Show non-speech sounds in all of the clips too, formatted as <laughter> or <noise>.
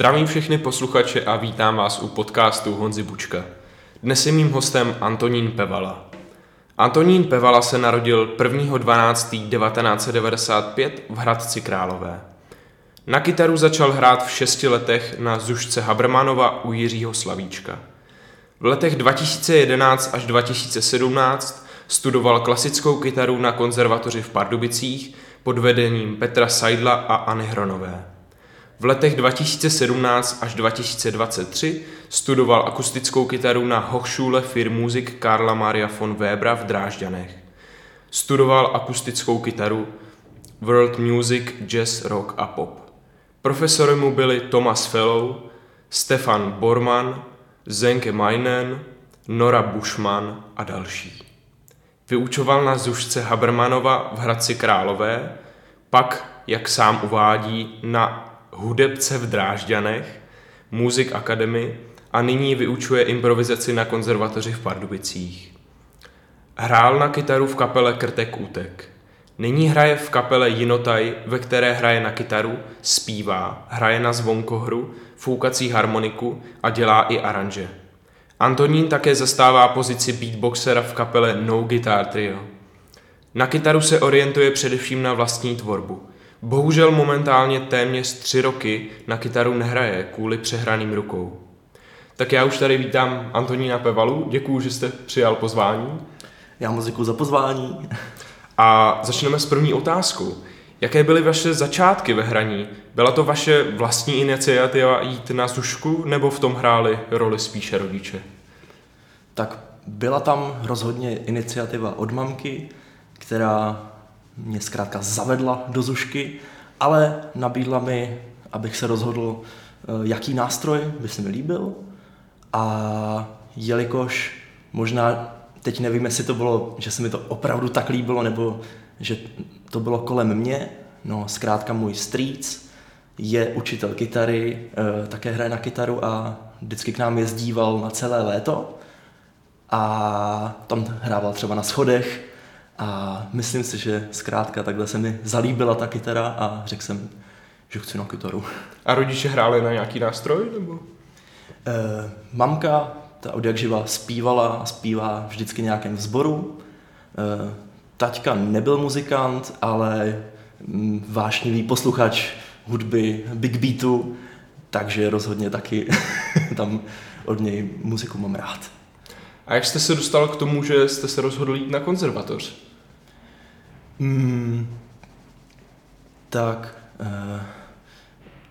Zdravím všechny posluchače a vítám vás u podcastu Honzi Bučka. Dnes je mým hostem Antonín Pevala. Antonín Pevala se narodil 1.12.1995 v Hradci Králové. Na kytaru začal hrát v šesti letech na Zušce Habermanova u Jiřího Slavíčka. V letech 2011 až 2017 studoval klasickou kytaru na konzervatoři v Pardubicích pod vedením Petra Seidla a Anny Hronové. V letech 2017 až 2023 studoval akustickou kytaru na Hochschule für Musik Karla Maria von Webera v Drážďanech. Studoval akustickou kytaru World Music, Jazz, Rock a Pop. Profesory mu byli Thomas Fellow, Stefan Borman, Zenke Meinen, Nora Bushman a další. Vyučoval na Zušce Habermanova v Hradci Králové, pak, jak sám uvádí, na hudebce v Drážďanech, Music Academy a nyní vyučuje improvizaci na konzervatoři v Pardubicích. Hrál na kytaru v kapele Krtek Útek. Nyní hraje v kapele Jinotaj, ve které hraje na kytaru, zpívá, hraje na zvonkohru, foukací harmoniku a dělá i aranže. Antonín také zastává pozici beatboxera v kapele No Guitar Trio. Na kytaru se orientuje především na vlastní tvorbu. Bohužel momentálně téměř tři roky na kytaru nehraje kvůli přehraným rukou. Tak já už tady vítám Antonína Pevalu, děkuji, že jste přijal pozvání. Já moc děkuji za pozvání. A začneme s první otázkou. Jaké byly vaše začátky ve hraní? Byla to vaše vlastní iniciativa jít na zušku, nebo v tom hráli roli spíše rodiče? Tak byla tam rozhodně iniciativa od mamky, která mě zkrátka zavedla do zušky, ale nabídla mi, abych se rozhodl, eh, jaký nástroj by se mi líbil. A jelikož možná teď nevím, jestli to bylo, že se mi to opravdu tak líbilo, nebo že to bylo kolem mě, no zkrátka můj strýc je učitel kytary, eh, také hraje na kytaru a vždycky k nám jezdíval na celé léto a tam hrával třeba na schodech a myslím si, že zkrátka takhle se mi zalíbila ta kytara a řekl jsem, že chci na kytaru. <laughs> A rodiče hráli na nějaký nástroj? Nebo? E, mamka, ta od jak živa zpívala a zpívá vždycky nějakém vzboru. E, taťka nebyl muzikant, ale mm, vášnivý posluchač hudby Big Beatu, takže rozhodně taky <laughs> tam od něj muziku mám rád. A jak jste se dostal k tomu, že jste se rozhodl jít na konzervatoř? Hmm, tak uh,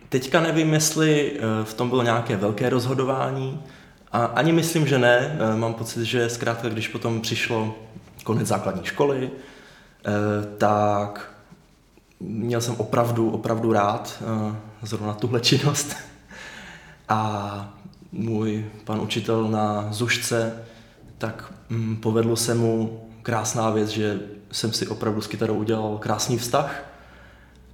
teďka nevím, jestli uh, v tom bylo nějaké velké rozhodování. A ani myslím, že ne. Uh, mám pocit, že zkrátka, když potom přišlo konec základní školy, tak měl jsem opravdu, opravdu rád zrovna tuhle činnost. A můj pan učitel na Zušce, tak mm, povedlo se mu krásná věc, že jsem si opravdu s kytarou udělal krásný vztah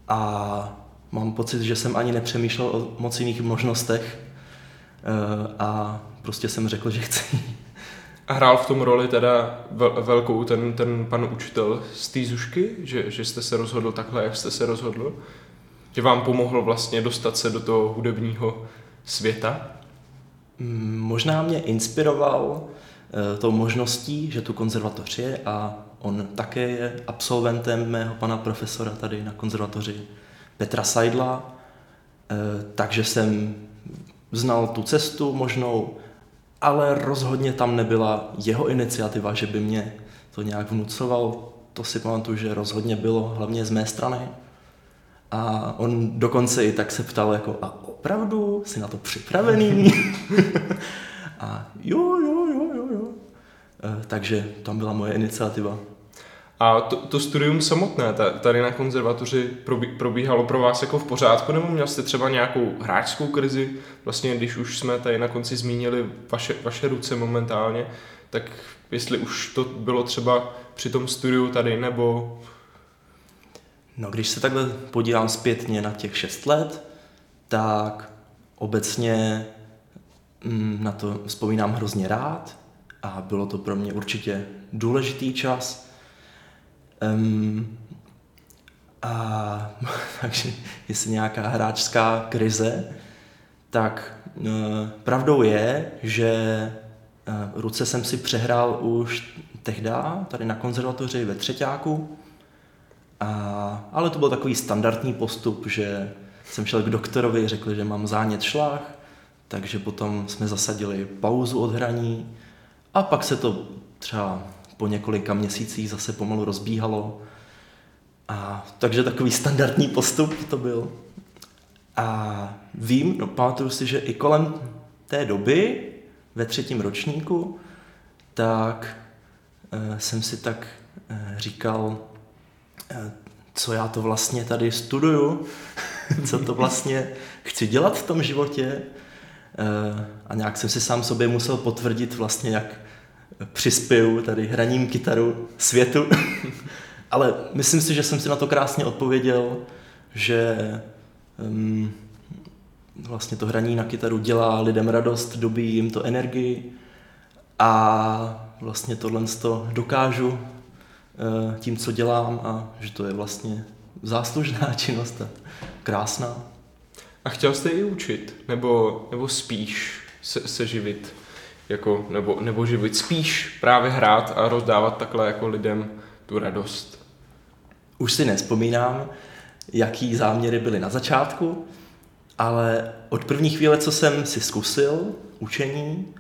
a mám pocit, že jsem ani nepřemýšlel o moc jiných možnostech eh, a prostě jsem řekl, že chci. A hrál v tom roli teda velkou ten, ten pan učitel z té zušky, že, že jste se rozhodl takhle, jak jste se rozhodl? Že vám pomohl vlastně dostat se do toho hudebního světa? Mm, možná mě inspiroval Eh, tou možností, že tu konzervatoř je a on také je absolventem mého pana profesora tady na konzervatoři Petra Seidla, eh, takže jsem znal tu cestu možnou, ale rozhodně tam nebyla jeho iniciativa, že by mě to nějak vnucoval. To si pamatuju, že rozhodně bylo hlavně z mé strany. A on dokonce i tak se ptal, jako, a opravdu jsi na to připravený? <laughs> a jo, jo, jo, jo, jo. E, takže tam byla moje iniciativa. A to, to studium samotné tady na konzervatoři probíhalo pro vás jako v pořádku, nebo měl jste třeba nějakou hráčskou krizi? Vlastně, když už jsme tady na konci zmínili vaše, vaše ruce momentálně, tak jestli už to bylo třeba při tom studiu tady, nebo... No, když se takhle podívám zpětně na těch šest let, tak obecně Mm, na to vzpomínám hrozně rád a bylo to pro mě určitě důležitý čas. Um, a <laughs> takže jestli nějaká hráčská krize, tak e, pravdou je, že e, ruce jsem si přehrál už tehdy, tady na konzervatoři ve třetíku, a, ale to byl takový standardní postup, že jsem šel k doktorovi, řekl, že mám zánět šlách, takže potom jsme zasadili pauzu od hraní. A pak se to třeba po několika měsících zase pomalu rozbíhalo. A, takže takový standardní postup to byl. A vím, no pamatuju si, že i kolem té doby, ve třetím ročníku, tak e, jsem si tak e, říkal, e, co já to vlastně tady studuju, <laughs> co to vlastně chci dělat v tom životě. E, a nějak jsem si sám sobě musel potvrdit vlastně, jak přispěju tady hraním kytaru světu. <laughs> Ale myslím si, že jsem si na to krásně odpověděl, že um, vlastně to hraní na kytaru dělá lidem radost, dobí jim to energii a vlastně tohle to dokážu uh, tím, co dělám a že to je vlastně záslužná <laughs> činnost a krásná. A chtěl jste i učit? Nebo, nebo spíš se, se živit? Jako, nebo, nebo živit? Spíš právě hrát a rozdávat takhle jako lidem tu radost? Už si nespomínám, jaký záměry byly na začátku, ale od první chvíle, co jsem si zkusil učení,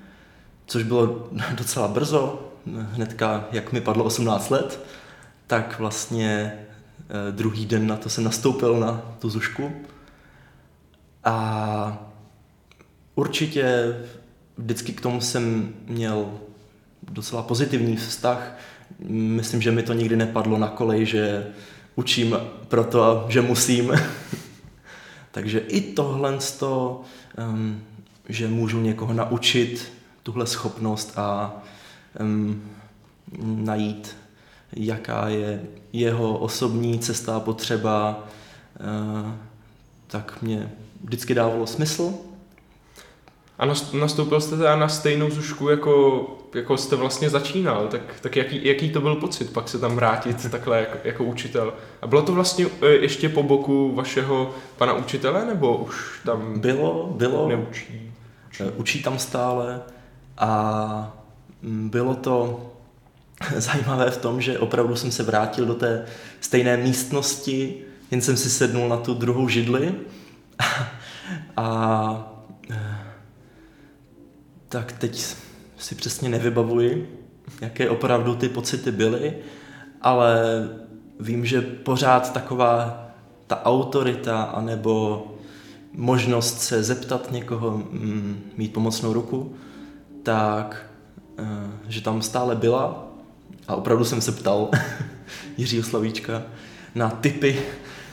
což bylo <laughs> docela brzo, hnedka jak mi padlo 18 let, tak vlastně eh, druhý den na to jsem nastoupil na tu zušku. A určitě vždycky k tomu jsem měl docela pozitivní vztah. Myslím, že mi to nikdy nepadlo na kolej, že učím proto, že musím. <laughs> Takže i tohle, to, um, že můžu někoho naučit tuhle schopnost a um, najít, jaká je jeho osobní cesta a potřeba, uh, tak mě vždycky dávalo smysl. A nastoupil jste teda na stejnou zušku, jako, jako jste vlastně začínal, tak, tak jaký, jaký to byl pocit pak se tam vrátit <laughs> takhle jako, jako učitel? A bylo to vlastně e, ještě po boku vašeho pana učitele, nebo už tam bylo, bylo, neučí? Učí, e, učí tam stále a mm, bylo to <laughs> zajímavé v tom, že opravdu jsem se vrátil do té stejné místnosti, jen jsem si sednul na tu druhou židli <laughs> a tak teď si přesně nevybavuji, jaké opravdu ty pocity byly, ale vím, že pořád taková ta autorita anebo možnost se zeptat někoho, mm, mít pomocnou ruku, tak eh, že tam stále byla a opravdu jsem se ptal <laughs> Jiřího Slavíčka na typy,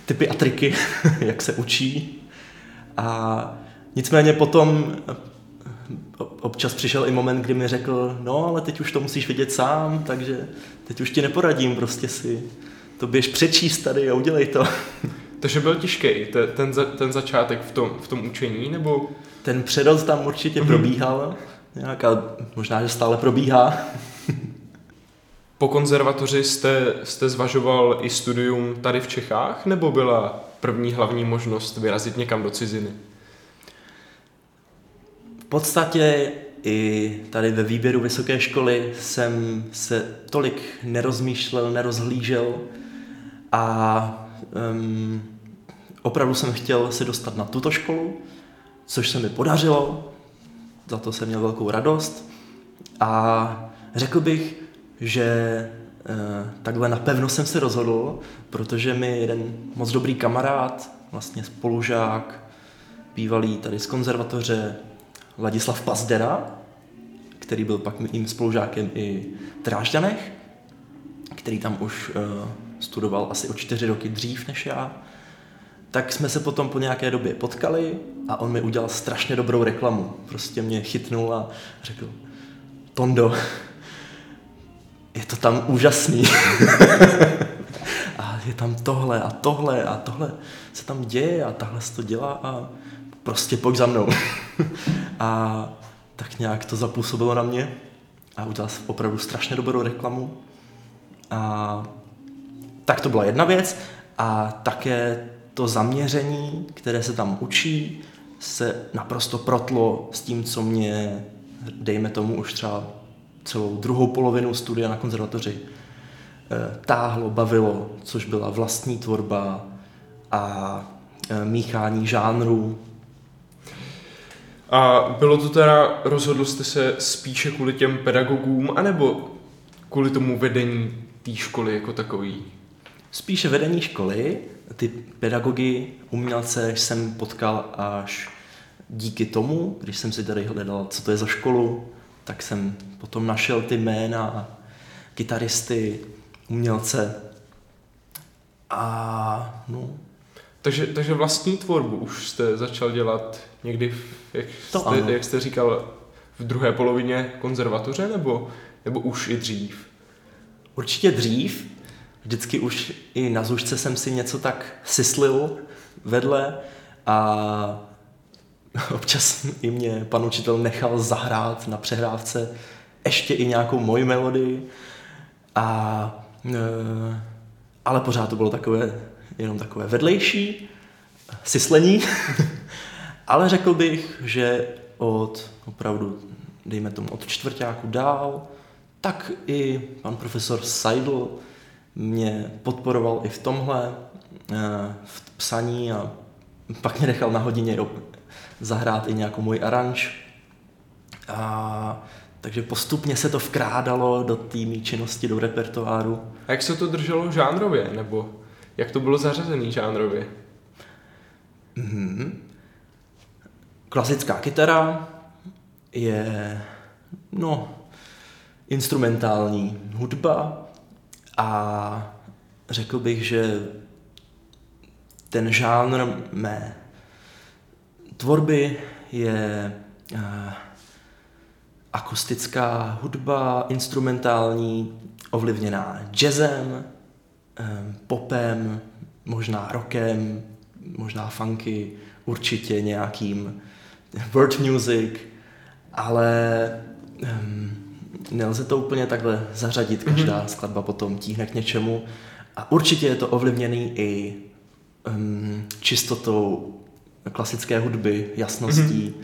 typy a triky, <laughs> jak se učí. A nicméně potom občas přišel i moment, kdy mi řekl, no ale teď už to musíš vidět sám, takže teď už ti neporadím, prostě si to běž přečíst tady a udělej to. <laughs> Takže byl těžký ten, ten začátek v tom, v tom učení, nebo? Ten předost tam určitě mm-hmm. probíhal, nějaká, možná, že stále probíhá. <laughs> po konzervatoři jste, jste zvažoval i studium tady v Čechách, nebo byla první hlavní možnost vyrazit někam do ciziny? Podstatě i tady ve výběru vysoké školy jsem se tolik nerozmýšlel, nerozhlížel a um, opravdu jsem chtěl se dostat na tuto školu, což se mi podařilo, za to jsem měl velkou radost a řekl bych, že uh, takhle napevno jsem se rozhodl, protože mi jeden moc dobrý kamarád, vlastně spolužák, bývalý tady z konzervatoře, Ladislav Pazdera, který byl pak mým spolužákem i v Drážďanech, který tam už uh, studoval asi o čtyři roky dřív než já, tak jsme se potom po nějaké době potkali a on mi udělal strašně dobrou reklamu. Prostě mě chytnul a řekl, Tondo, je to tam úžasný. <laughs> a je tam tohle a tohle a tohle se tam děje a tahle se to dělá a prostě pojď za mnou. <laughs> a tak nějak to zapůsobilo na mě a udělal jsem opravdu strašně dobrou reklamu. A tak to byla jedna věc a také to zaměření, které se tam učí, se naprosto protlo s tím, co mě, dejme tomu, už třeba celou druhou polovinu studia na konzervatoři eh, táhlo, bavilo, což byla vlastní tvorba a eh, míchání žánrů. A bylo to teda, rozhodl jste se spíše kvůli těm pedagogům, anebo kvůli tomu vedení té školy jako takový? Spíše vedení školy, ty pedagogy, umělce jsem potkal až díky tomu, když jsem si tady hledal, co to je za školu, tak jsem potom našel ty jména, kytaristy, umělce a no. Takže, takže vlastní tvorbu už jste začal dělat někdy, jak, To jste, ano. jak jste říkal, v druhé polovině konzervatoře, nebo, nebo už i dřív? Určitě dřív, vždycky už i na zušce jsem si něco tak syslil vedle a <laughs> občas i mě pan učitel nechal zahrát na přehrávce ještě i nějakou moji melodii a e, ale pořád to bylo takové, jenom takové vedlejší syslení, <laughs> ale řekl bych, že od opravdu, dejme tomu, od čtvrtáku dál, tak i pan profesor Seidel mě podporoval i v tomhle, eh, v psaní a pak mě nechal na hodině zahrát i nějakou můj aranž. A takže postupně se to vkrádalo do té mý činnosti, do repertoáru. A jak se to drželo žánrově, nebo jak to bylo zařazený žánrově? Mhm. Klasická kytara je, no, instrumentální hudba a řekl bych, že ten žánr mé tvorby je uh, akustická hudba, instrumentální, ovlivněná jazzem, um, popem, možná rockem, možná funky, určitě nějakým world music, ale um, nelze to úplně takhle zařadit, každá skladba potom tíhne k něčemu a určitě je to ovlivněný i um, čistotou klasické hudby, jasností,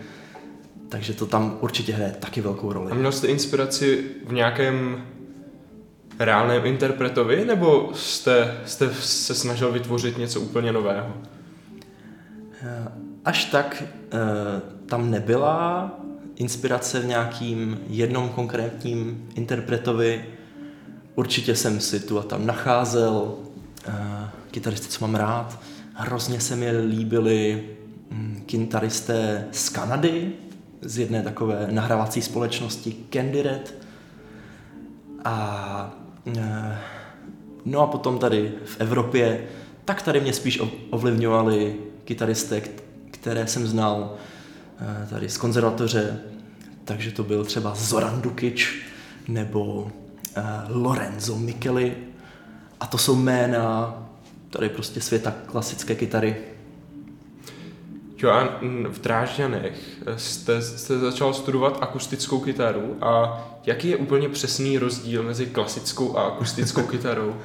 takže to tam určitě hraje taky velkou roli. A měl jste inspiraci v nějakém reálném interpretovi, nebo jste, jste se snažil vytvořit něco úplně nového? Až tak eh, tam nebyla inspirace v nějakým jednom konkrétním interpretovi. Určitě jsem si tu a tam nacházel eh, kytaristy, co mám rád. Hrozně se mi líbili mm, kytaristé z Kanady, z jedné takové nahrávací společnosti Candy Red. A eh, no a potom tady v Evropě, tak tady mě spíš ov- ovlivňovali kytaristé, které jsem znal eh, tady z konzervatoře, takže to byl třeba Zoran Dukic nebo eh, Lorenzo Micheli a to jsou jména tady prostě světa klasické kytary. Jo, a v Drážďanech jste, jste začal studovat akustickou kytaru a jaký je úplně přesný rozdíl mezi klasickou a akustickou <laughs> kytarou?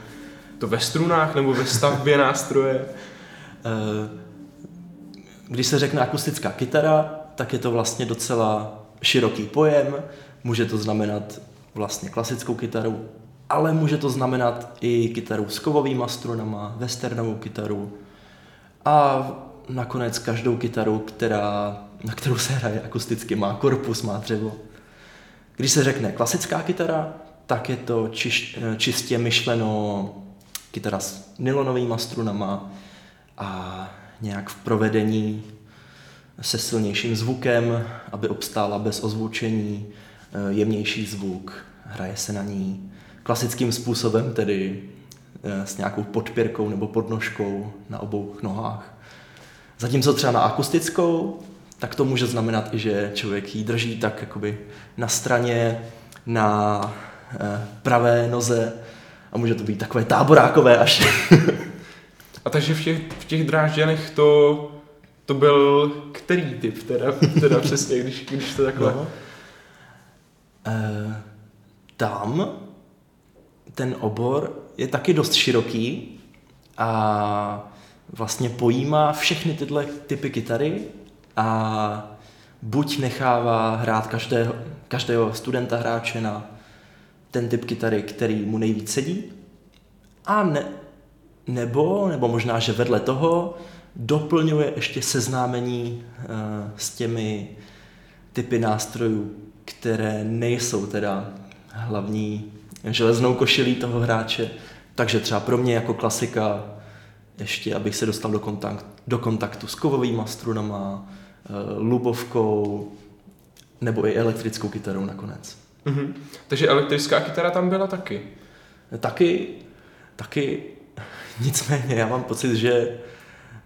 To ve strunách nebo ve stavbě nástroje? Eh, Když se řekne akustická kytara, tak je to vlastně docela široký pojem. Může to znamenat vlastně klasickou kytaru, ale může to znamenat i kytaru s kovovými strunama, westernovou kytaru a nakonec každou kytaru, která, na kterou se hraje akusticky, má korpus, má dřevo. Když se řekne klasická kytara, tak je to čiš, čistě myšleno kytara s nylonovými strunama a nějak v provedení se silnějším zvukem, aby obstála bez ozvučení, eh, jemnější zvuk, hraje se na ní klasickým způsobem, tedy eh, s nějakou podpěrkou nebo podnožkou na obou nohách. Zatímco třeba na akustickou, tak to může znamenat i, že člověk ji drží tak jakoby na straně, na eh, pravé noze a může to být takové táborákové až. <laughs> A takže v těch, v těch Drážďanech to, to byl který typ teda, <laughs> teda přesně, když, když to takhle... No. Eh, tam ten obor je taky dost široký a vlastně pojímá všechny tyhle typy kytary a buď nechává hrát každého, každého studenta hráče na ten typ kytary, který mu nejvíc sedí, a ne, nebo, nebo možná, že vedle toho doplňuje ještě seznámení uh, s těmi typy nástrojů, které nejsou teda hlavní železnou košilí toho hráče. Takže třeba pro mě jako klasika ještě, abych se dostal do, kontakt, do kontaktu s kovovými strunama, uh, lubovkou nebo i elektrickou kytarou nakonec. Mm-hmm. Takže elektrická kytara tam byla taky? Taky, taky, <laughs> nicméně já mám pocit, že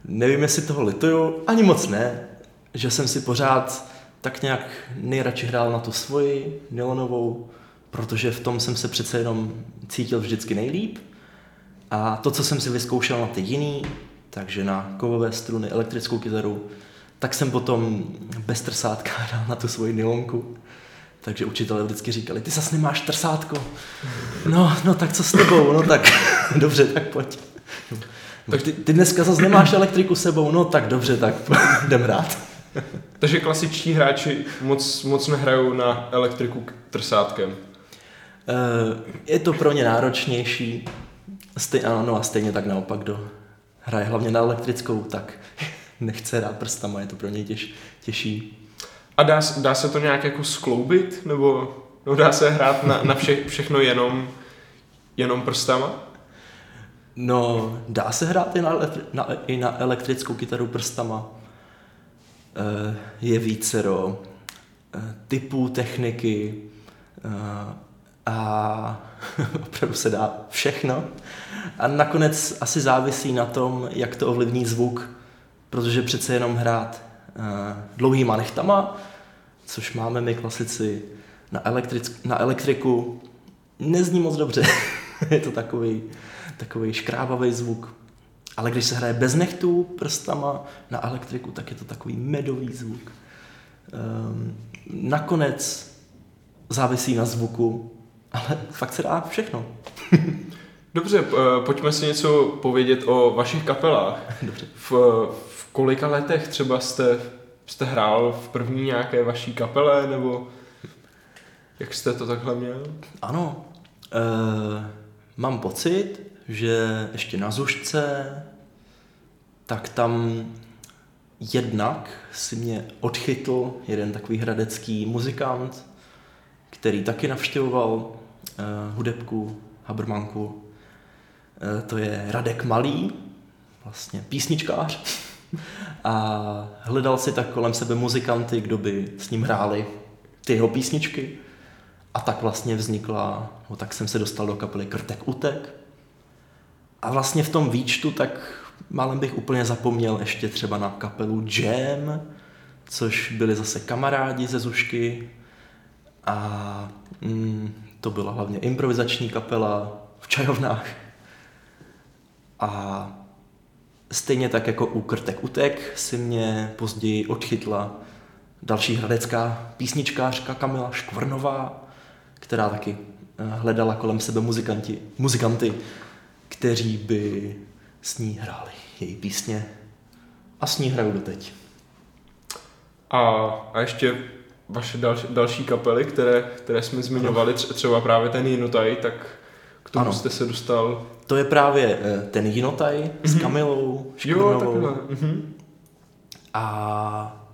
nevím, jestli toho lituju, ani moc ne, že jsem si pořád tak nějak nejradši hrál na tu svoji nylonovou, protože v tom jsem se přece jenom cítil vždycky nejlíp. A to, co jsem si vyzkoušel na ty jiný, takže na kovové struny, elektrickou kytaru, tak jsem potom bez trsátka <laughs> hrál na tu svoji nylonku. Takže učitelé vždycky říkali, ty zase nemáš trsátko. No, no tak co s tebou? No tak <laughs> dobře, tak pojď. <laughs> Tak ty, ty dneska zase nemáš elektriku sebou, no tak dobře, tak <laughs> jdem hrát. Takže klasičtí hráči moc, moc nehrajou na elektriku trsátkem. Eh, je to pro ně náročnější, Stej, ano, a stejně tak naopak, kdo hraje hlavně na elektrickou, tak <laughs> nechce hrát prstama, je to pro něj těž, těžší. A dá, dá se to nějak jako skloubit, nebo no dá se hrát na, na vše, všechno jenom, jenom prstama? No, dá se hrát i na, na, i na elektrickou kytaru prstama. Eh, je vícero eh, typů techniky eh, a <laughs> opravdu se dá všechno. A nakonec asi závisí na tom, jak to ovlivní zvuk, protože přece jenom hrát dlouhýma nechtama, což máme my klasici na, elektric- na elektriku, nezní moc dobře. <laughs> <laughs> je to takový, takový škrábavý zvuk. Ale když se hraje bez nechtů prstama na elektriku, tak je to takový medový zvuk. Um, nakonec závisí na zvuku, ale fakt se dá všechno. <laughs> Dobře, pojďme si něco povědět o vašich kapelách. <laughs> Dobře. V, v kolika letech třeba jste, jste hrál v první nějaké vaší kapele, nebo jak jste to takhle měl? Ano, uh, mám pocit, že ještě na Zušce, tak tam jednak si mě odchytl jeden takový hradecký muzikant, který taky navštěvoval uh, hudebku, Habermanku. Uh, to je Radek Malý, vlastně písničkář. A hledal si tak kolem sebe muzikanty, kdo by s ním hráli ty jeho písničky. A tak vlastně vznikla, no tak jsem se dostal do kapely Krtek Utek, a vlastně v tom výčtu tak málem bych úplně zapomněl ještě třeba na kapelu Jam, což byli zase kamarádi ze Zušky. A mm, to byla hlavně improvizační kapela v čajovnách. A stejně tak jako u Krtek Utek si mě později odchytla další hradecká písničkářka Kamila Škvrnová, která taky eh, hledala kolem sebe muzikanti, muzikanty, kteří by s ní hráli její písně a s ní hrajou doteď. A, a ještě vaše další, další kapely, které, které jsme zmiňovali, třeba právě ten Jinutaj, tak k tomu ano. jste se dostal. To je právě eh, ten Jinutaj mm-hmm. s mhm. Kamilou Škurnovou. Jo, mm-hmm. A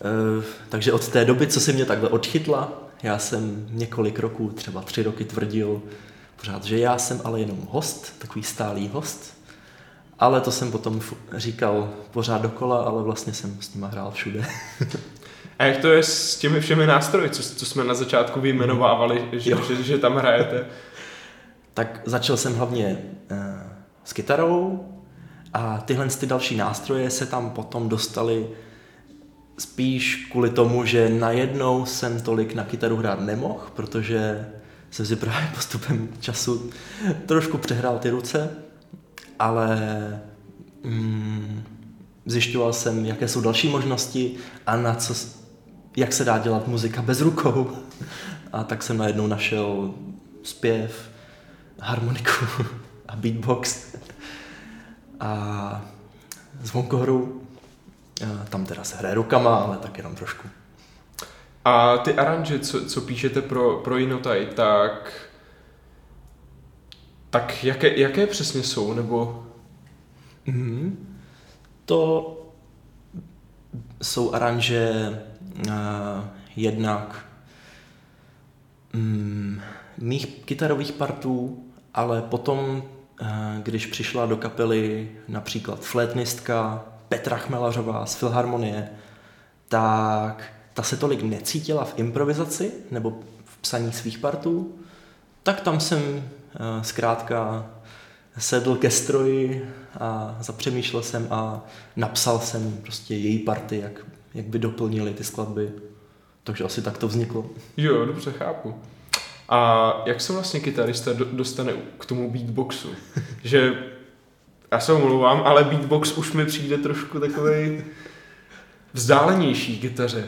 e, takže od té doby, co si mě takhle odchytla, já jsem několik roků, třeba tři roky tvrdil, pořád, že já jsem ale jenom host, takový stálý host, ale to jsem potom říkal pořád dokola, ale vlastně jsem s nima hrál všude. <laughs> A jak to je s těmi všemi nástroji, co, co jsme na začátku vyjmenovávali, že, že, že tam hrajete? Tak začal jsem hlavně uh, s kytarou a tyhle ty další nástroje se tam potom dostaly spíš kvůli tomu, že najednou jsem tolik na kytaru hrát nemohl, protože jsem si právě <laughs> postupem času trošku přehrál ty ruce, ale mm, zjišťoval jsem, jaké jsou další možnosti a na co, jak se dá dělat muzika bez rukou. A tak jsem najednou našel zpěv, harmoniku <laughs> a beatbox a zvonkohru. Tam teda se hraje rukama, ale tak jenom trošku. A ty aranže, co, co píšete pro, pro Inotaj, tak... Tak jaké, jaké přesně jsou, nebo... Mhm. To jsou aranže uh, jednak mm, mých kytarových partů, ale potom, uh, když přišla do kapely například flétnistka Petra Chmelařová z Filharmonie, tak ta se tolik necítila v improvizaci nebo v psaní svých partů, tak tam jsem uh, zkrátka sedl ke stroji a zapřemýšlel jsem a napsal jsem prostě její party, jak, jak by doplnili ty skladby. Takže asi tak to vzniklo. Jo, dobře, chápu. A jak se vlastně kytarista do, dostane k tomu beatboxu? že já se omlouvám, ale beatbox už mi přijde trošku takový vzdálenější kytaře.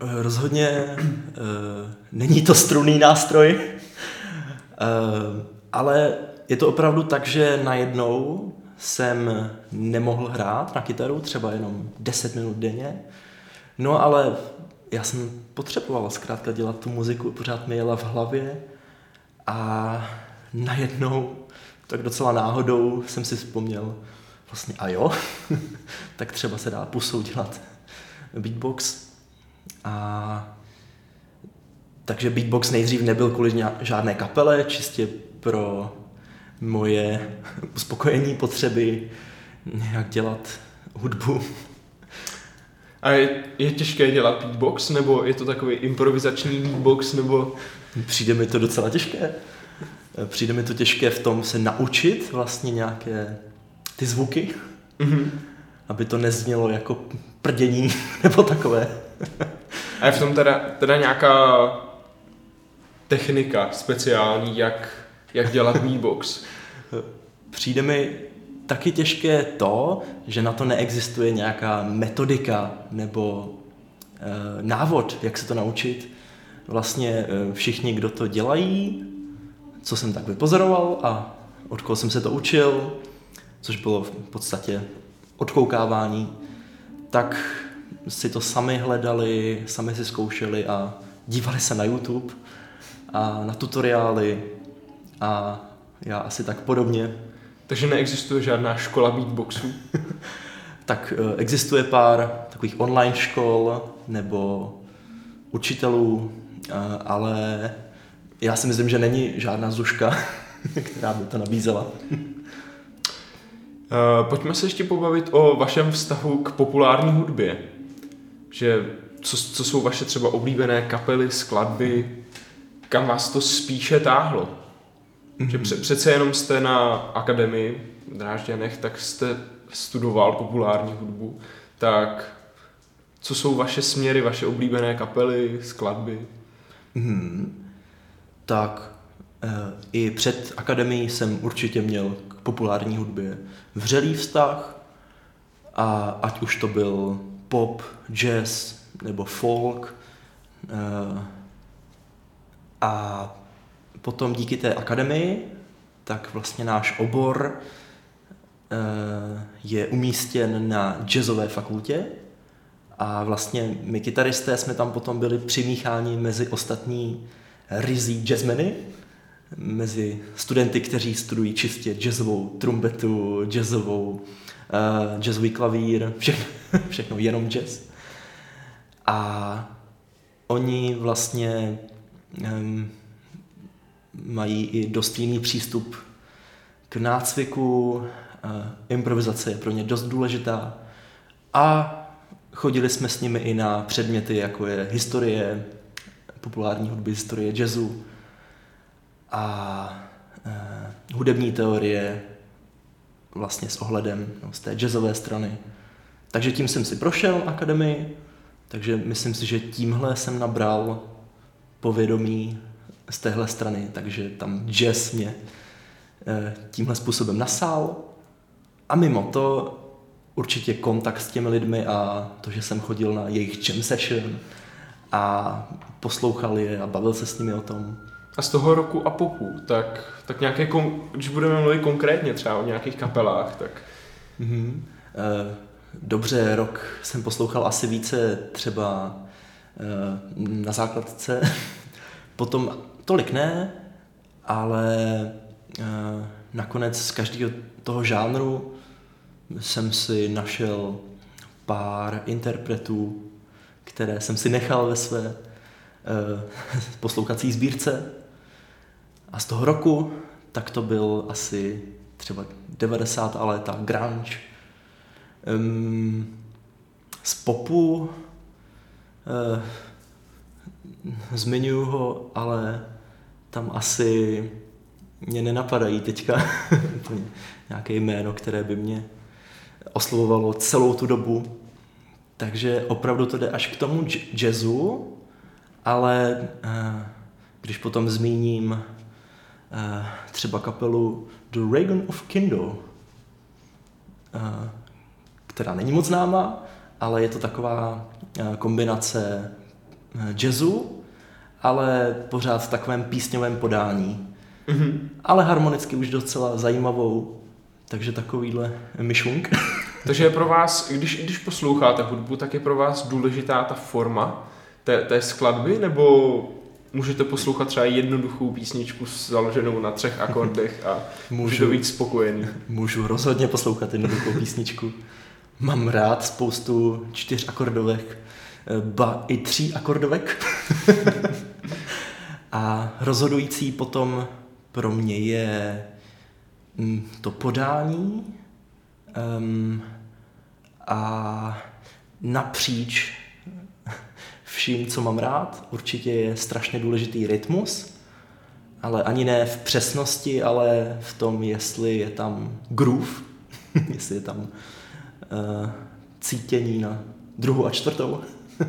Rozhodně uh, není to strunný nástroj, uh, ale je to opravdu tak, že najednou jsem nemohl hrát na kytaru, třeba jenom 10 minut denně. No ale já jsem potřeboval zkrátka dělat tu muziku, pořád mi jela v hlavě a najednou, tak docela náhodou jsem si vzpomněl, vlastně a jo, <laughs> tak třeba se dá pusou dělat beatbox. A takže beatbox nejdřív nebyl kvůli žádné kapele, čistě pro moje <laughs> uspokojení potřeby nějak dělat hudbu. A je, je těžké dělat beatbox, nebo je to takový improvizační beatbox, nebo... Přijde mi to docela těžké. Přijde mi to těžké v tom se naučit vlastně nějaké ty zvuky, mm-hmm. aby to neznělo jako prdění <laughs> nebo takové. A je v tom teda, teda nějaká technika speciální, jak, jak dělat beatbox? <laughs> Přijde mi taky těžké to, že na to neexistuje nějaká metodika nebo e, návod, jak se to naučit. Vlastně e, všichni, kdo to dělají, co jsem tak vypozoroval a od koho jsem se to učil, což bylo v podstatě odkoukávání, tak si to sami hledali, sami si zkoušeli a dívali se na YouTube a na tutoriály a já asi tak podobně. Takže neexistuje žádná škola beatboxu? <laughs> tak eh, existuje pár takových online škol nebo učitelů, eh, ale já si myslím, že není žádná zuška, <laughs> která by to nabízela. Uh, pojďme se ještě pobavit o vašem vztahu k populární hudbě. Že co, co jsou vaše třeba oblíbené kapely, skladby, kam vás to spíše táhlo? Mm-hmm. Že pře- přece jenom jste na akademii v Drážďanech, tak jste studoval populární hudbu, tak co jsou vaše směry, vaše oblíbené kapely, skladby? Mm-hmm. Tak e, i před akademií jsem určitě měl k populární hudbě vřelý vztah a ať už to byl pop, jazz nebo folk e, a potom díky té akademii, tak vlastně náš obor eh, je umístěn na jazzové fakultě a vlastně my kytaristé jsme tam potom byli přimícháni mezi ostatní rizí jazzmeny, mezi studenty, kteří studují čistě jazzovou trumpetu, jazzovou, uh, jazzový klavír, všechno, <laughs> všechno jenom jazz. A oni vlastně um, mají i dost jiný přístup k nácviku, improvizace je pro ně dost důležitá a chodili jsme s nimi i na předměty, jako je historie, populární hudby, historie jazzu a uh, hudební teorie vlastně s ohledem no, z té jazzové strany. Takže tím jsem si prošel akademii, takže myslím si, že tímhle jsem nabral povědomí z téhle strany, takže tam jazz mě eh, tímhle způsobem nasál. A mimo to určitě kontakt s těmi lidmi a to, že jsem chodil na jejich jam session a poslouchal je a bavil se s nimi o tom. A z toho roku a popu, tak, tak nějaké, kon, když budeme mluvit konkrétně třeba o nějakých kapelách, tak... Mm-hmm. dobře, rok jsem poslouchal asi více třeba na základce, <laughs> potom tolik ne, ale nakonec z každého toho žánru jsem si našel pár interpretů, které jsem si nechal ve své uh, <laughs> poslouchací sbírce. A z toho roku, tak to byl asi třeba 90. léta grunge. Um, z popu uh, zmiňuji ho, ale tam asi mě nenapadají teďka <laughs> nějaké jméno, které by mě oslovovalo celou tu dobu. Takže opravdu to jde až k tomu jazzu, ale eh, když potom zmíním eh, třeba kapelu The Reagan of Kindo, eh, která není moc známá, ale je to taková kombinace jazzu, ale pořád v takovém písňovém podání. Mm-hmm. Ale harmonicky už docela zajímavou, takže takovýhle myšlunk. <laughs> Takže je pro vás, když, když posloucháte hudbu, tak je pro vás důležitá ta forma té, té skladby, nebo můžete poslouchat třeba jednoduchou písničku založenou na třech akordech a <laughs> můžu být spokojený? Můžu rozhodně poslouchat jednoduchou písničku. Mám rád spoustu čtyř akordovek, ba i tří akordovek. <laughs> a rozhodující potom pro mě je mm, to podání um, a napříč vším, co mám rád, určitě je strašně důležitý rytmus, ale ani ne v přesnosti, ale v tom, jestli je tam groove, <laughs> jestli je tam uh, cítění na druhou a čtvrtou, uh, <laughs>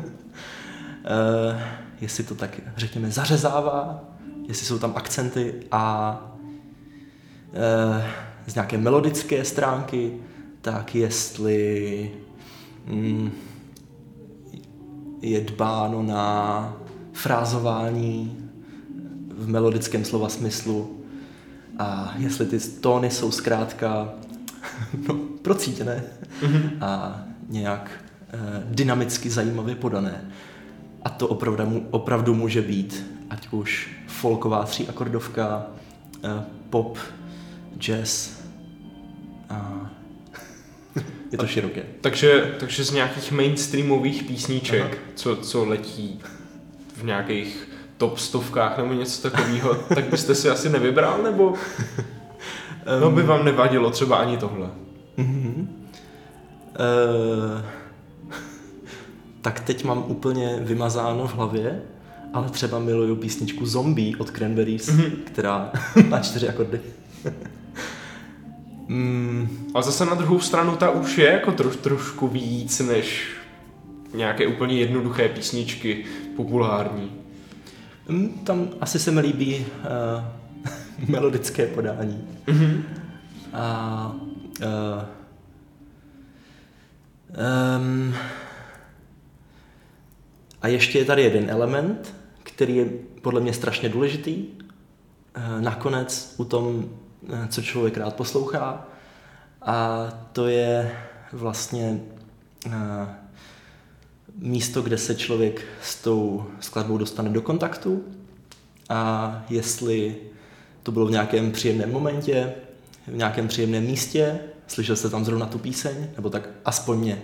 jestli to tak, řekněme, zařezává, jestli jsou tam akcenty a uh, z nějaké melodické stránky, tak jestli mm, je dbáno na frázování v melodickém slova smyslu a jestli ty tóny jsou zkrátka <laughs> no, procítěné mm-hmm. a nějak eh, dynamicky zajímavě podané. A to opravdu, opravdu může být ať už folková tříakordovka, eh, pop, jazz a je to široké. Takže, takže z nějakých mainstreamových písniček, Aha. co, co letí v nějakých top stovkách nebo něco takového, <laughs> tak byste si asi nevybral, nebo <laughs> no by vám nevadilo třeba ani tohle? Uh-huh. Uh, <laughs> tak teď mám úplně vymazáno v hlavě, ale třeba miluju písničku Zombie od Cranberries, uh-huh. která má čtyři akordy. Mm, ale zase na druhou stranu ta už je jako troš, trošku víc než nějaké úplně jednoduché písničky populární. Mm, tam asi se mi líbí uh, <laughs> melodické podání. Mm-hmm. A uh, um, a ještě je tady jeden element, který je podle mě strašně důležitý. Uh, nakonec u tom Eh, co člověk rád poslouchá. A to je vlastně eh, místo, kde se člověk s tou skladbou dostane do kontaktu a jestli to bylo v nějakém příjemném momentě, v nějakém příjemném místě, slyšel jste tam zrovna tu píseň, nebo tak aspoň mě,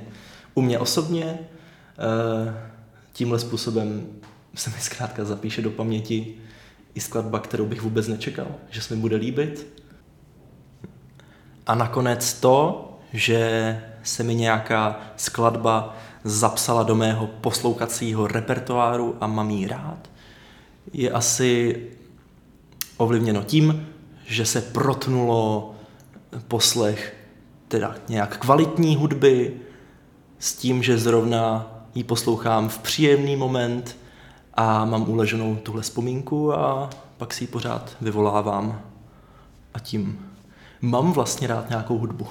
u mě osobně, eh, tímhle způsobem se mi zkrátka zapíše do paměti i skladba, kterou bych vůbec nečekal, že se mi bude líbit a nakonec to, že se mi nějaká skladba zapsala do mého posloukacího repertoáru a mám jí rád, je asi ovlivněno tím, že se protnulo poslech teda nějak kvalitní hudby s tím, že zrovna ji poslouchám v příjemný moment a mám uleženou tuhle vzpomínku a pak si ji pořád vyvolávám a tím mám vlastně rád nějakou hudbu.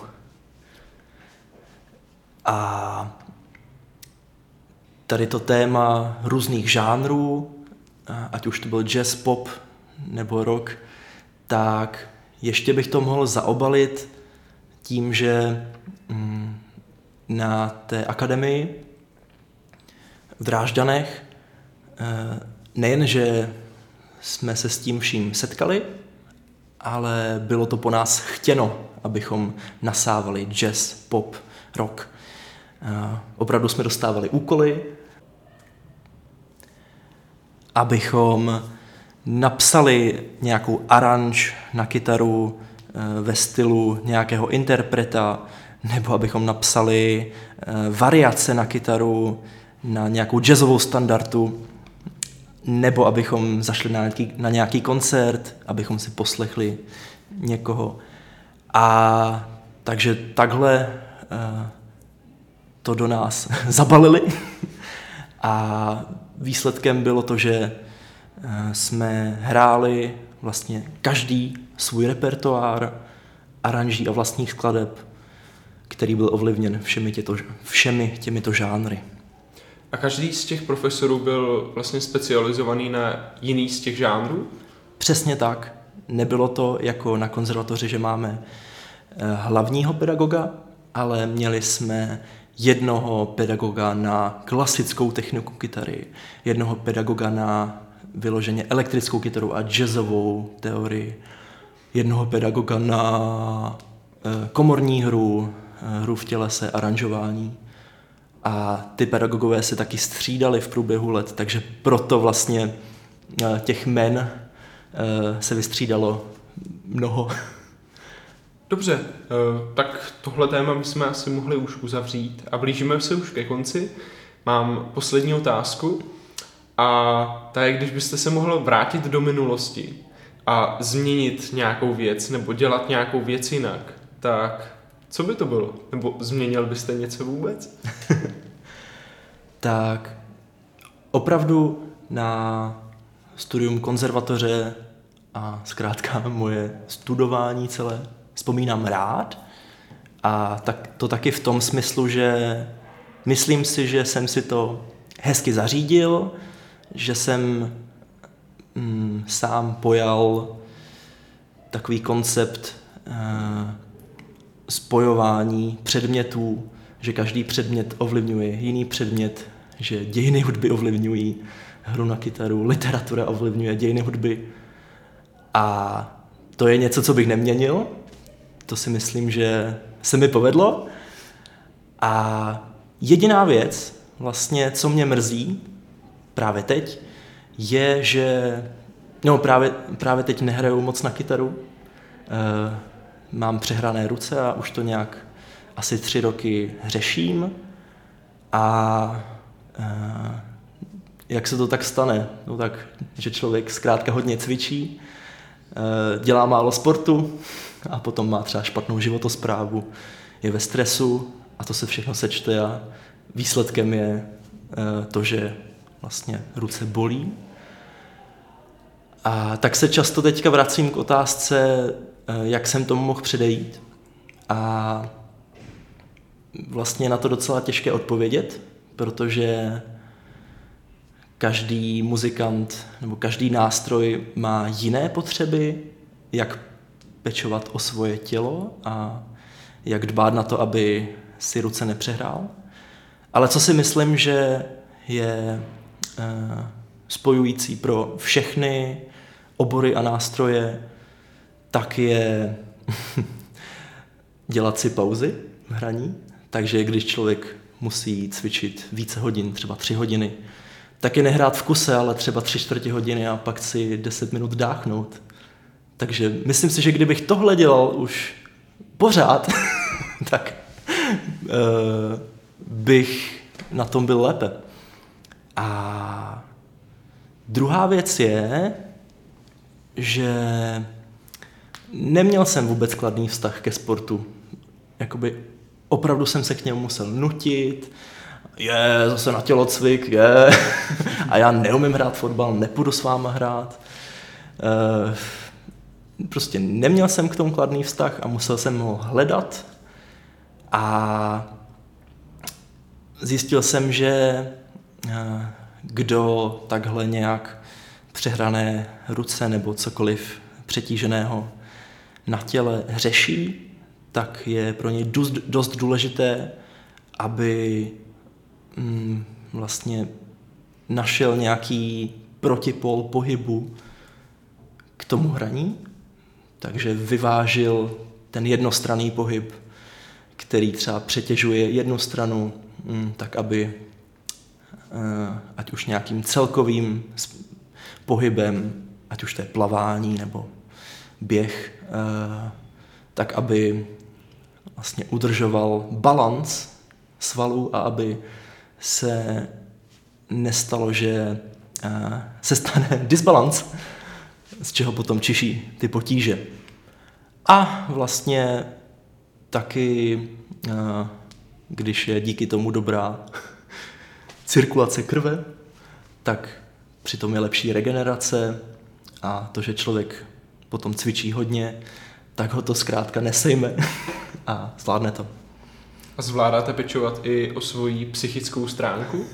A tady to téma různých žánrů, ať už to byl jazz, pop nebo rock, tak ještě bych to mohl zaobalit tím, že mm, na té akademii v Drážďanech eh, nejen, že jsme se s tím vším setkali, ale bylo to po nás chtěno, abychom nasávali jazz, pop, rock. Opravdu jsme dostávali úkoly, abychom napsali nějakou aranž na kytaru eh, ve stylu nějakého interpreta, nebo abychom napsali variace na kytaru na nějakou jazzovou standardu, nebo abychom zašli na nějaký, na nějaký koncert, abychom si poslechli někoho. A takže takhle uh, to do nás <laughs> zabalili. A výsledkem bylo to, že uh, jsme hráli vlastně každý svůj repertoár, aranží a vlastních skladeb, který byl ovlivněn všemi, těto, všemi těmito žánry. A každý z těch profesorů byl vlastně specializovaný na jiný z těch žánrů? Přesně tak. Nebylo to jako na konzervatoři, že máme eh, hlavního pedagoga, ale měli jsme jednoho pedagoga na klasickou techniku kytary, jednoho pedagoga na vyloženě elektrickou kytaru a jazzovou teorii, jednoho pedagoga na eh, komorní hru, eh, hru v tělese, aranžování a ty pedagogové se taky střídali v průběhu let, takže proto vlastně eh, těch men eh, se vystřídalo mnoho. Dobře, eh, tak tohle téma bychom asi mohli už uzavřít a blížíme se už ke konci. Mám poslední otázku a ta je, když byste se mohl vrátit do minulosti a změnit nějakou věc nebo dělat nějakou věc jinak, tak co by to bylo? Nebo změnil byste něco vůbec? <laughs> tak opravdu na studium konzervatoře a zkrátka moje studování celé vzpomínám rád. A tak to taky v tom smyslu, že myslím si, že jsem si to hezky zařídil, že jsem mm, sám pojal takový koncept uh, spojování předmětů, že každý předmět ovlivňuje jiný předmět, že dějiny hudby ovlivňují hru na kytaru, literatura ovlivňuje dějiny hudby. A to je něco, co bych neměnil. To si myslím, že se mi povedlo. A jediná věc, vlastně, co mě mrzí právě teď, je, že no, právě, právě teď nehraju moc na kytaru. Eh, mám přehrané ruce a už to nějak asi tři roky řeším. A e, jak se to tak stane? No tak, že člověk zkrátka hodně cvičí, e, dělá málo sportu a potom má třeba špatnou životosprávu, je ve stresu a to se všechno sečte a výsledkem je e, to, že vlastně ruce bolí. A tak se často teďka vracím k otázce, Eh, jak jsem tomu mohl předejít. A vlastně na to docela těžké odpovědět, protože každý muzikant nebo každý nástroj má jiné potřeby, jak pečovat o svoje tělo a jak dbát na to, aby si ruce nepřehrál. Ale co si myslím, že je eh, spojující pro všechny obory a nástroje, tak je <laughs> dělat si pauzy v hraní. Takže když člověk musí cvičit více hodin, třeba tři hodiny, tak je nehrát v kuse, ale třeba tři čtvrtě hodiny a pak si deset minut dáchnout. Takže myslím si, že kdybych tohle dělal už pořád, <laughs> tak uh, bych na tom byl lépe. A druhá věc je, že neměl jsem vůbec kladný vztah ke sportu. Jakoby opravdu jsem se k němu musel nutit, je, zase na tělocvik, je, <laughs> a já neumím hrát fotbal, nepůjdu s váma hrát. E, prostě neměl jsem k tomu kladný vztah a musel jsem ho hledat a zjistil jsem, že eh, kdo takhle nějak přehrané ruce nebo cokoliv přetíženého na těle řeší, tak je pro něj dost, dost důležité, aby mm, vlastně našel nějaký protipol pohybu k tomu hraní, takže vyvážil ten jednostranný pohyb, který třeba přetěžuje jednu stranu, mm, tak aby eh, ať už nějakým celkovým pohybem, ať už to je plavání nebo běh, tak aby vlastně udržoval balans svalů a aby se nestalo, že eh, se stane <laughs> disbalans, z čeho potom čiší ty potíže. A vlastně taky, eh, když je díky tomu dobrá <laughs> cirkulace krve, tak přitom je lepší regenerace a to, že člověk potom cvičí hodně, tak ho to zkrátka nesejme <laughs> a zvládne to. A zvládáte pečovat i o svoji psychickou stránku?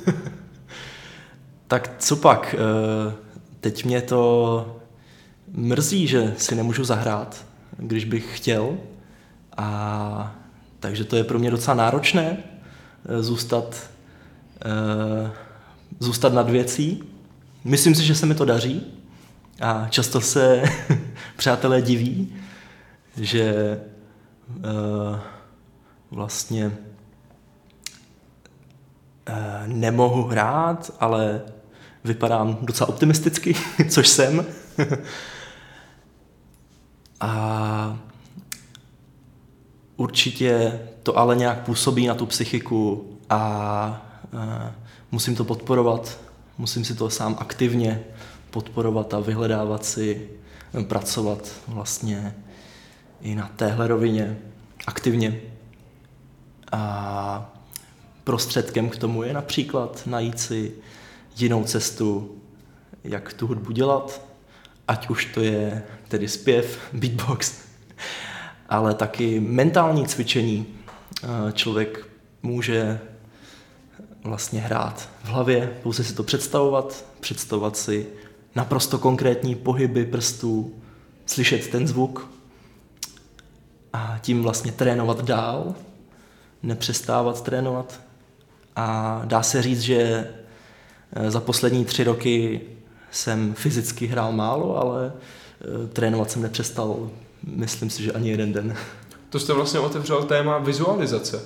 <laughs> tak co pak? Eh, teď mě to mrzí, že si nemůžu zahrát, když bych chtěl. A takže to je pro mě docela náročné eh, zůstat, eh, zůstat nad věcí. Myslím si, že se mi to daří a často se <laughs> přátelé diví, že vlastně nemohu hrát, ale vypadám docela optimisticky, <laughs> což jsem. <laughs> a určitě to ale nějak působí na tu psychiku a, a musím to podporovat, musím si to sám aktivně podporovat a vyhledávat si, pracovat vlastně i na téhle rovině aktivně. A prostředkem k tomu je například najít si jinou cestu, jak tu hudbu dělat, ať už to je tedy zpěv, <laughs> beatbox, ale taky mentální cvičení. Člověk může vlastně hrát v hlavě, pouze si to představovat, představovat si naprosto konkrétní pohyby prstů, slyšet ten zvuk a tím vlastně trénovat dál, nepřestávat trénovat. A dá se říct, že Eh, za poslední tři roky jsem fyzicky hrál málo, ale eh, trénovat jsem nepřestal, myslím si, že ani jeden den. <laughs> To jste vlastně otevřel téma vizualizace.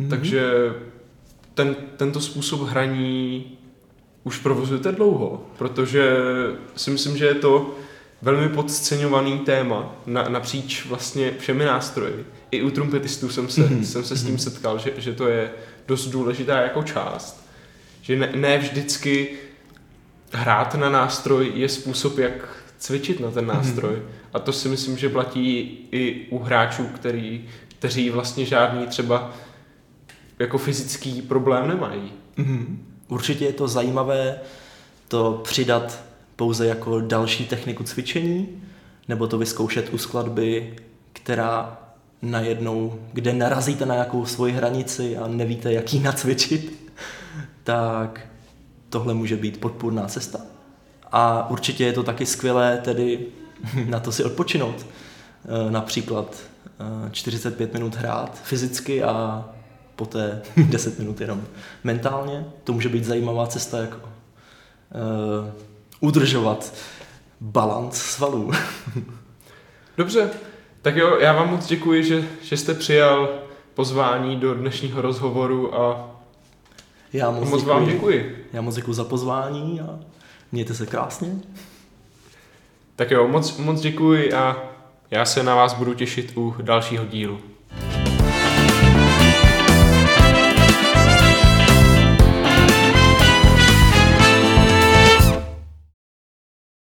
Mm-hmm. Takže ten, tento způsob hraní už provozujete dlouho, protože si myslím, že je to velmi podceňovaný téma na, napříč vlastně všemi nástroji. I u trumpetistů jsem se, mm-hmm. jsem se s tím mhm. setkal, že, že to je dost důležitá jako část že ne, ne vždycky hrát na nástroj je způsob, jak cvičit na ten nástroj. Mm-hmm. A to si myslím, že platí i u hráčů, který, kteří vlastně žádný třeba jako fyzický problém nemají. Mm-hmm. Určitě je to zajímavé to přidat pouze jako další techniku cvičení, nebo to vyzkoušet u skladby, která najednou, kde narazíte na nějakou svoji hranici a nevíte, jak ji nacvičit, <laughs> tak tohle může být podpůrná cesta. A určitě je to taky skvělé tedy <laughs> na to si odpočinout. E, například 45 e, minut hrát fyzicky a poté 10 <laughs> minut jenom mentálně. To může být zajímavá cesta, jako uh, udržovat balans svalů. <laughs> Dobře, tak jo, já vám moc děkuji, že, že jste přijal pozvání do dnešního rozhovoru a já moc, moc děkuji. vám děkuji. Já moc děkuji za pozvání a mějte se krásně. Tak jo, moc, moc děkuji a já se na vás budu těšit u dalšího dílu.